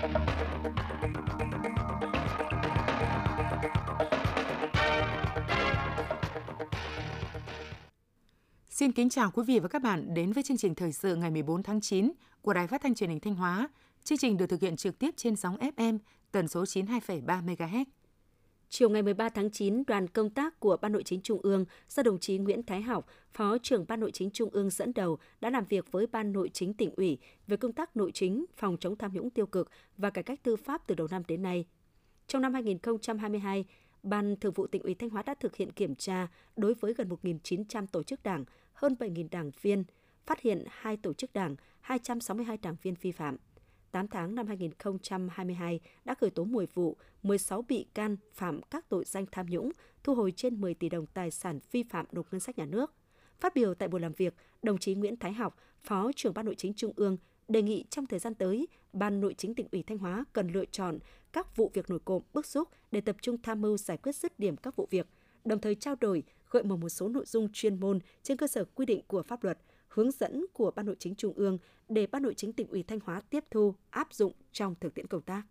Xin kính chào quý vị và các bạn đến với chương trình thời sự ngày 14 tháng 9 của Đài Phát thanh Truyền hình Thanh Hóa. Chương trình được thực hiện trực tiếp trên sóng FM tần số 92,3 MHz. Chiều ngày 13 tháng 9, đoàn công tác của Ban Nội chính Trung ương do đồng chí Nguyễn Thái Học, Phó trưởng Ban Nội chính Trung ương dẫn đầu đã làm việc với Ban Nội chính tỉnh ủy về công tác nội chính, phòng chống tham nhũng tiêu cực và cải cách tư pháp từ đầu năm đến nay. Trong năm 2022, Ban Thường vụ tỉnh ủy Thanh Hóa đã thực hiện kiểm tra đối với gần 1.900 tổ chức đảng, hơn 7.000 đảng viên, phát hiện 2 tổ chức đảng, 262 đảng viên vi phạm. 8 tháng năm 2022 đã khởi tố 10 vụ, 16 bị can phạm các tội danh tham nhũng, thu hồi trên 10 tỷ đồng tài sản vi phạm nộp ngân sách nhà nước. Phát biểu tại buổi làm việc, đồng chí Nguyễn Thái Học, Phó trưởng Ban Nội chính Trung ương, đề nghị trong thời gian tới, Ban Nội chính tỉnh ủy Thanh Hóa cần lựa chọn các vụ việc nổi cộm bức xúc để tập trung tham mưu giải quyết dứt điểm các vụ việc, đồng thời trao đổi, gợi mở một số nội dung chuyên môn trên cơ sở quy định của pháp luật, hướng dẫn của Ban Nội chính Trung ương để Ban Nội chính tỉnh ủy Thanh Hóa tiếp thu, áp dụng trong thực tiễn công tác.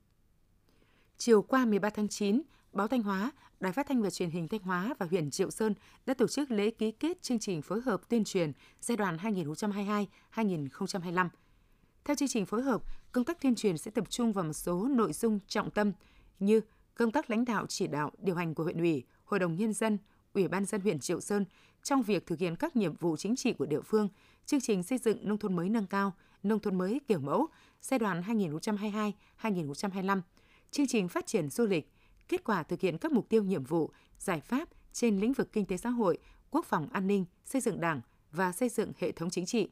Chiều qua 13 tháng 9, Báo Thanh Hóa, Đài Phát thanh và Truyền hình Thanh Hóa và huyện Triệu Sơn đã tổ chức lễ ký kết chương trình phối hợp tuyên truyền giai đoạn 2022-2025. Theo chương trình phối hợp, công tác tuyên truyền sẽ tập trung vào một số nội dung trọng tâm như công tác lãnh đạo chỉ đạo điều hành của huyện ủy, hội đồng nhân dân, ủy ban dân huyện Triệu Sơn trong việc thực hiện các nhiệm vụ chính trị của địa phương, chương trình xây dựng nông thôn mới nâng cao, nông thôn mới kiểu mẫu giai đoạn 2022-2025, chương trình phát triển du lịch, kết quả thực hiện các mục tiêu nhiệm vụ, giải pháp trên lĩnh vực kinh tế xã hội, quốc phòng an ninh, xây dựng Đảng và xây dựng hệ thống chính trị.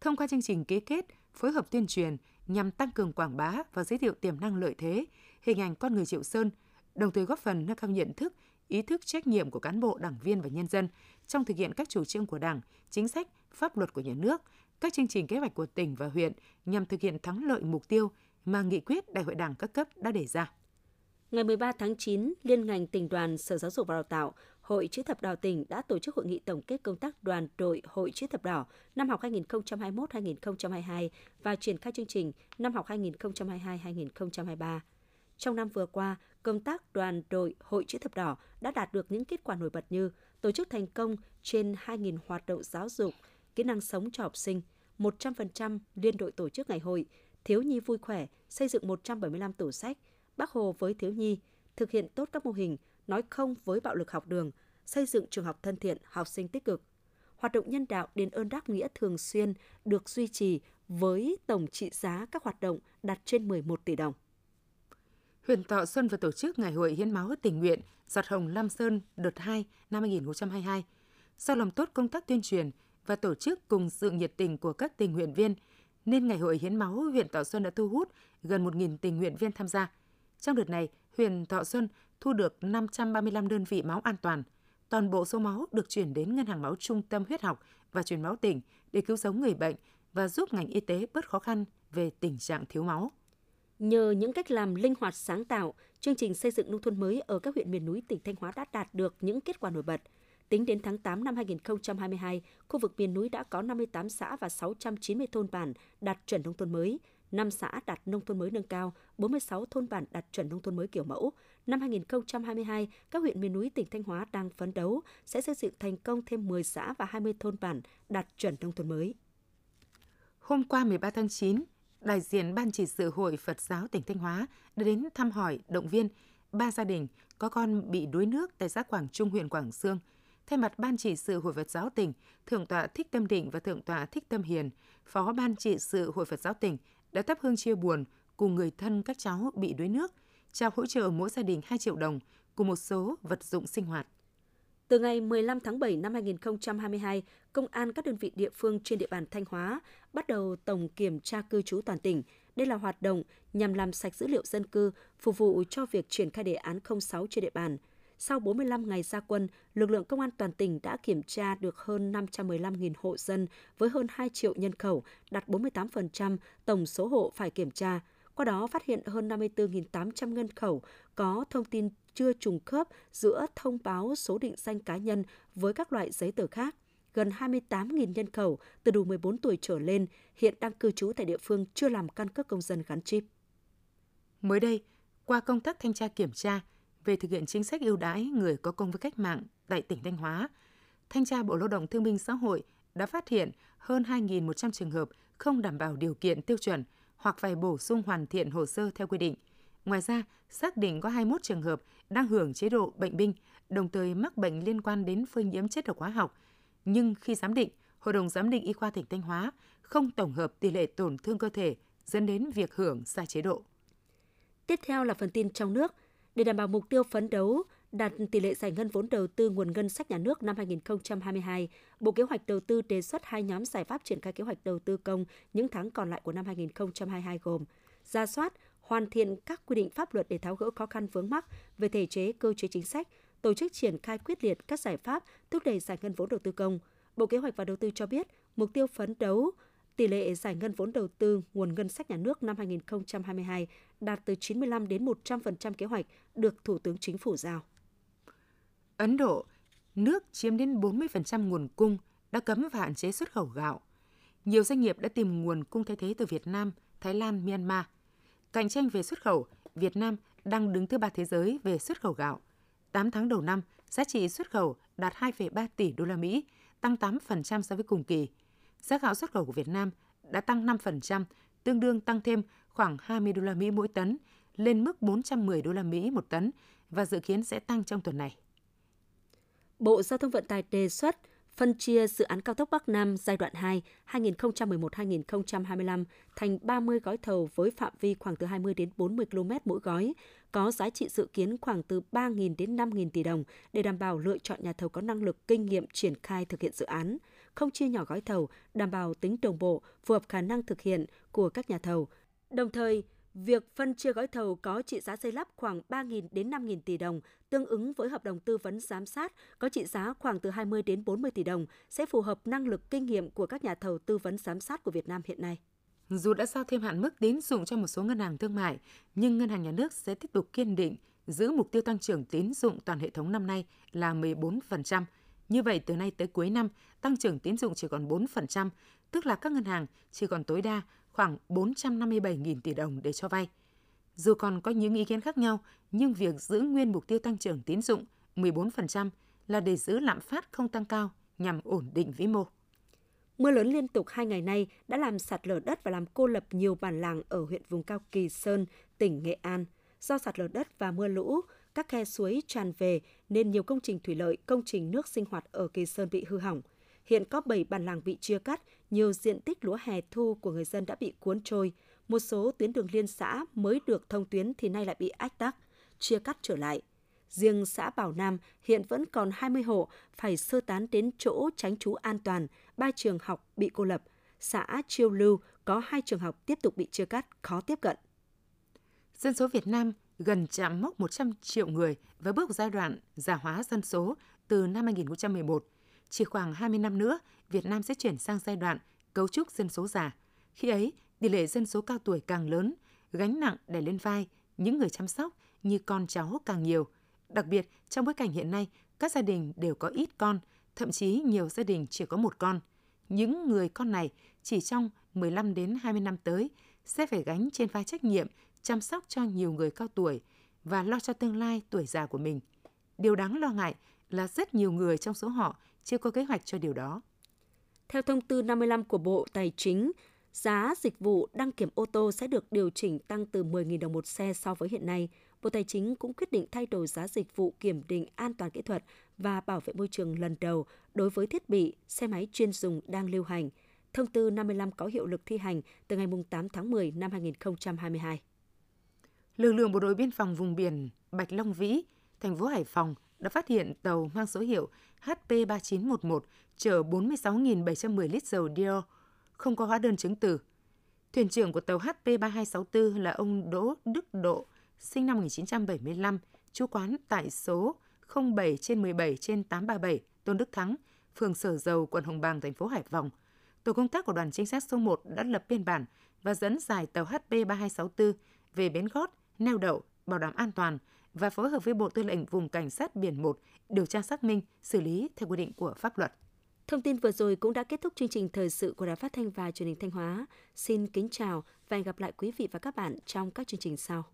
Thông qua chương trình ký kết, phối hợp tuyên truyền nhằm tăng cường quảng bá và giới thiệu tiềm năng lợi thế, hình ảnh con người Triệu Sơn, đồng thời góp phần nâng cao nhận thức, ý thức trách nhiệm của cán bộ, đảng viên và nhân dân trong thực hiện các chủ trương của Đảng, chính sách, pháp luật của nhà nước, các chương trình kế hoạch của tỉnh và huyện nhằm thực hiện thắng lợi mục tiêu mà nghị quyết Đại hội Đảng các cấp đã đề ra. Ngày 13 tháng 9, Liên ngành tỉnh đoàn Sở Giáo dục và Đào tạo, Hội Chữ thập đỏ tỉnh đã tổ chức hội nghị tổng kết công tác đoàn đội Hội Chữ thập đỏ năm học 2021-2022 và triển khai chương trình năm học 2022-2023. Trong năm vừa qua, công tác đoàn đội Hội Chữ thập đỏ đã đạt được những kết quả nổi bật như tổ chức thành công trên 2.000 hoạt động giáo dục, kỹ năng sống cho học sinh, 100% liên đội tổ chức ngày hội, thiếu nhi vui khỏe, xây dựng 175 tủ sách, Bác Hồ với thiếu nhi, thực hiện tốt các mô hình nói không với bạo lực học đường, xây dựng trường học thân thiện, học sinh tích cực. Hoạt động nhân đạo đền ơn đáp nghĩa thường xuyên được duy trì với tổng trị giá các hoạt động đạt trên 11 tỷ đồng. Huyện Thọ Xuân vừa tổ chức Ngày hội hiến máu tình nguyện Giọt hồng Lam Sơn đợt 2 năm 2022. Do làm tốt công tác tuyên truyền và tổ chức cùng sự nhiệt tình của các tình nguyện viên, nên Ngày hội hiến máu huyện Thọ Xuân đã thu hút gần 1.000 tình nguyện viên tham gia. Trong đợt này, huyện Thọ Xuân thu được 535 đơn vị máu an toàn. Toàn bộ số máu được chuyển đến Ngân hàng máu Trung tâm huyết học và truyền máu tỉnh để cứu sống người bệnh và giúp ngành y tế bớt khó khăn về tình trạng thiếu máu. Nhờ những cách làm linh hoạt sáng tạo, chương trình xây dựng nông thôn mới ở các huyện miền núi tỉnh Thanh Hóa đã đạt được những kết quả nổi bật. Tính đến tháng 8 năm 2022, khu vực miền núi đã có 58 xã và 690 thôn bản đạt chuẩn nông thôn mới, 5 xã đạt nông thôn mới nâng cao, 46 thôn bản đạt chuẩn nông thôn mới kiểu mẫu. Năm 2022, các huyện miền núi tỉnh Thanh Hóa đang phấn đấu sẽ xây dựng thành công thêm 10 xã và 20 thôn bản đạt chuẩn nông thôn mới. Hôm qua 13 tháng 9, đại diện Ban chỉ sự Hội Phật giáo tỉnh Thanh Hóa đã đến thăm hỏi, động viên ba gia đình có con bị đuối nước tại xã Quảng Trung, huyện Quảng Sương. Thay mặt Ban chỉ sự Hội Phật giáo tỉnh, Thượng tọa Thích Tâm Định và Thượng tọa Thích Tâm Hiền, Phó Ban trị sự Hội Phật giáo tỉnh đã thắp hương chia buồn cùng người thân các cháu bị đuối nước, trao hỗ trợ mỗi gia đình 2 triệu đồng cùng một số vật dụng sinh hoạt. Từ ngày 15 tháng 7 năm 2022, Công an các đơn vị địa phương trên địa bàn Thanh Hóa bắt đầu tổng kiểm tra cư trú toàn tỉnh. Đây là hoạt động nhằm làm sạch dữ liệu dân cư, phục vụ cho việc triển khai đề án 06 trên địa bàn. Sau 45 ngày gia quân, lực lượng công an toàn tỉnh đã kiểm tra được hơn 515.000 hộ dân với hơn 2 triệu nhân khẩu, đạt 48% tổng số hộ phải kiểm tra. Qua đó phát hiện hơn 54.800 nhân khẩu có thông tin chưa trùng khớp giữa thông báo số định danh cá nhân với các loại giấy tờ khác. Gần 28.000 nhân khẩu từ đủ 14 tuổi trở lên hiện đang cư trú tại địa phương chưa làm căn cước công dân gắn chip. Mới đây, qua công tác thanh tra kiểm tra về thực hiện chính sách ưu đãi người có công với cách mạng tại tỉnh Thanh Hóa, Thanh tra Bộ Lao động Thương binh Xã hội đã phát hiện hơn 2.100 trường hợp không đảm bảo điều kiện tiêu chuẩn hoặc phải bổ sung hoàn thiện hồ sơ theo quy định. Ngoài ra, xác định có 21 trường hợp đang hưởng chế độ bệnh binh, đồng thời mắc bệnh liên quan đến phơi nhiễm chất độc hóa học. Nhưng khi giám định, Hội đồng Giám định Y khoa tỉnh Thanh Hóa không tổng hợp tỷ lệ tổn thương cơ thể dẫn đến việc hưởng sai chế độ. Tiếp theo là phần tin trong nước. Để đảm bảo mục tiêu phấn đấu đạt tỷ lệ giải ngân vốn đầu tư nguồn ngân sách nhà nước năm 2022, Bộ Kế hoạch Đầu tư đề xuất hai nhóm giải pháp triển khai kế hoạch đầu tư công những tháng còn lại của năm 2022 gồm ra soát, hoàn thiện các quy định pháp luật để tháo gỡ khó khăn vướng mắc về thể chế, cơ chế chính sách, tổ chức triển khai quyết liệt các giải pháp thúc đẩy giải ngân vốn đầu tư công. Bộ Kế hoạch và Đầu tư cho biết, mục tiêu phấn đấu tỷ lệ giải ngân vốn đầu tư nguồn ngân sách nhà nước năm 2022 đạt từ 95 đến 100% kế hoạch được Thủ tướng Chính phủ giao. Ấn Độ, nước chiếm đến 40% nguồn cung đã cấm và hạn chế xuất khẩu gạo. Nhiều doanh nghiệp đã tìm nguồn cung thay thế từ Việt Nam, Thái Lan, Myanmar. Cạnh tranh về xuất khẩu, Việt Nam đang đứng thứ ba thế giới về xuất khẩu gạo. 8 tháng đầu năm, giá trị xuất khẩu đạt 2,3 tỷ đô la Mỹ, tăng 8% so với cùng kỳ. Giá gạo xuất khẩu của Việt Nam đã tăng 5%, tương đương tăng thêm khoảng 20 đô la Mỹ mỗi tấn, lên mức 410 đô la Mỹ một tấn và dự kiến sẽ tăng trong tuần này. Bộ Giao thông Vận tải đề xuất phân chia dự án cao tốc Bắc Nam giai đoạn 2 2011-2025 thành 30 gói thầu với phạm vi khoảng từ 20 đến 40 km mỗi gói, có giá trị dự kiến khoảng từ 3.000 đến 5.000 tỷ đồng để đảm bảo lựa chọn nhà thầu có năng lực kinh nghiệm triển khai thực hiện dự án, không chia nhỏ gói thầu, đảm bảo tính đồng bộ, phù hợp khả năng thực hiện của các nhà thầu. Đồng thời, Việc phân chia gói thầu có trị giá xây lắp khoảng 3.000 đến 5.000 tỷ đồng, tương ứng với hợp đồng tư vấn giám sát có trị giá khoảng từ 20 đến 40 tỷ đồng, sẽ phù hợp năng lực kinh nghiệm của các nhà thầu tư vấn giám sát của Việt Nam hiện nay. Dù đã giao thêm hạn mức tín dụng cho một số ngân hàng thương mại, nhưng Ngân hàng Nhà nước sẽ tiếp tục kiên định giữ mục tiêu tăng trưởng tín dụng toàn hệ thống năm nay là 14%. Như vậy, từ nay tới cuối năm, tăng trưởng tín dụng chỉ còn 4%, tức là các ngân hàng chỉ còn tối đa khoảng 457.000 tỷ đồng để cho vay. Dù còn có những ý kiến khác nhau, nhưng việc giữ nguyên mục tiêu tăng trưởng tín dụng 14% là để giữ lạm phát không tăng cao nhằm ổn định vĩ mô. Mưa lớn liên tục hai ngày nay đã làm sạt lở đất và làm cô lập nhiều bản làng ở huyện vùng cao Kỳ Sơn, tỉnh Nghệ An. Do sạt lở đất và mưa lũ, các khe suối tràn về nên nhiều công trình thủy lợi, công trình nước sinh hoạt ở Kỳ Sơn bị hư hỏng. Hiện có 7 bản làng bị chia cắt, nhiều diện tích lúa hè thu của người dân đã bị cuốn trôi. Một số tuyến đường liên xã mới được thông tuyến thì nay lại bị ách tắc, chia cắt trở lại. Riêng xã Bảo Nam hiện vẫn còn 20 hộ phải sơ tán đến chỗ tránh trú an toàn, ba trường học bị cô lập. Xã Chiêu Lưu có hai trường học tiếp tục bị chia cắt, khó tiếp cận. Dân số Việt Nam gần chạm mốc 100 triệu người và bước vào giai đoạn già hóa dân số từ năm 2011 chỉ khoảng 20 năm nữa, Việt Nam sẽ chuyển sang giai đoạn cấu trúc dân số già. Khi ấy, tỷ lệ dân số cao tuổi càng lớn, gánh nặng đè lên vai những người chăm sóc như con cháu càng nhiều. Đặc biệt, trong bối cảnh hiện nay, các gia đình đều có ít con, thậm chí nhiều gia đình chỉ có một con. Những người con này chỉ trong 15 đến 20 năm tới sẽ phải gánh trên vai trách nhiệm chăm sóc cho nhiều người cao tuổi và lo cho tương lai tuổi già của mình. Điều đáng lo ngại là rất nhiều người trong số họ chưa có kế hoạch cho điều đó. Theo thông tư 55 của Bộ Tài chính, giá dịch vụ đăng kiểm ô tô sẽ được điều chỉnh tăng từ 10.000 đồng một xe so với hiện nay. Bộ Tài chính cũng quyết định thay đổi giá dịch vụ kiểm định an toàn kỹ thuật và bảo vệ môi trường lần đầu đối với thiết bị xe máy chuyên dùng đang lưu hành. Thông tư 55 có hiệu lực thi hành từ ngày 8 tháng 10 năm 2022. Lực lượng Bộ đội Biên phòng vùng biển Bạch Long Vĩ, thành phố Hải Phòng đã phát hiện tàu mang số hiệu HP3911 chở 46.710 lít dầu diesel không có hóa đơn chứng từ. Thuyền trưởng của tàu HP3264 là ông Đỗ Đức Độ, sinh năm 1975, trú quán tại số 07 trên 17 trên 837 Tôn Đức Thắng, phường Sở Dầu, quận Hồng Bàng, thành phố Hải Phòng. Tổ công tác của đoàn trinh sát số 1 đã lập biên bản và dẫn giải tàu HP3264 về bến gót, neo đậu, bảo đảm an toàn và phối hợp với Bộ Tư lệnh Vùng Cảnh sát Biển 1 điều tra xác minh, xử lý theo quy định của pháp luật. Thông tin vừa rồi cũng đã kết thúc chương trình thời sự của Đài Phát thanh và Truyền hình Thanh Hóa. Xin kính chào và hẹn gặp lại quý vị và các bạn trong các chương trình sau.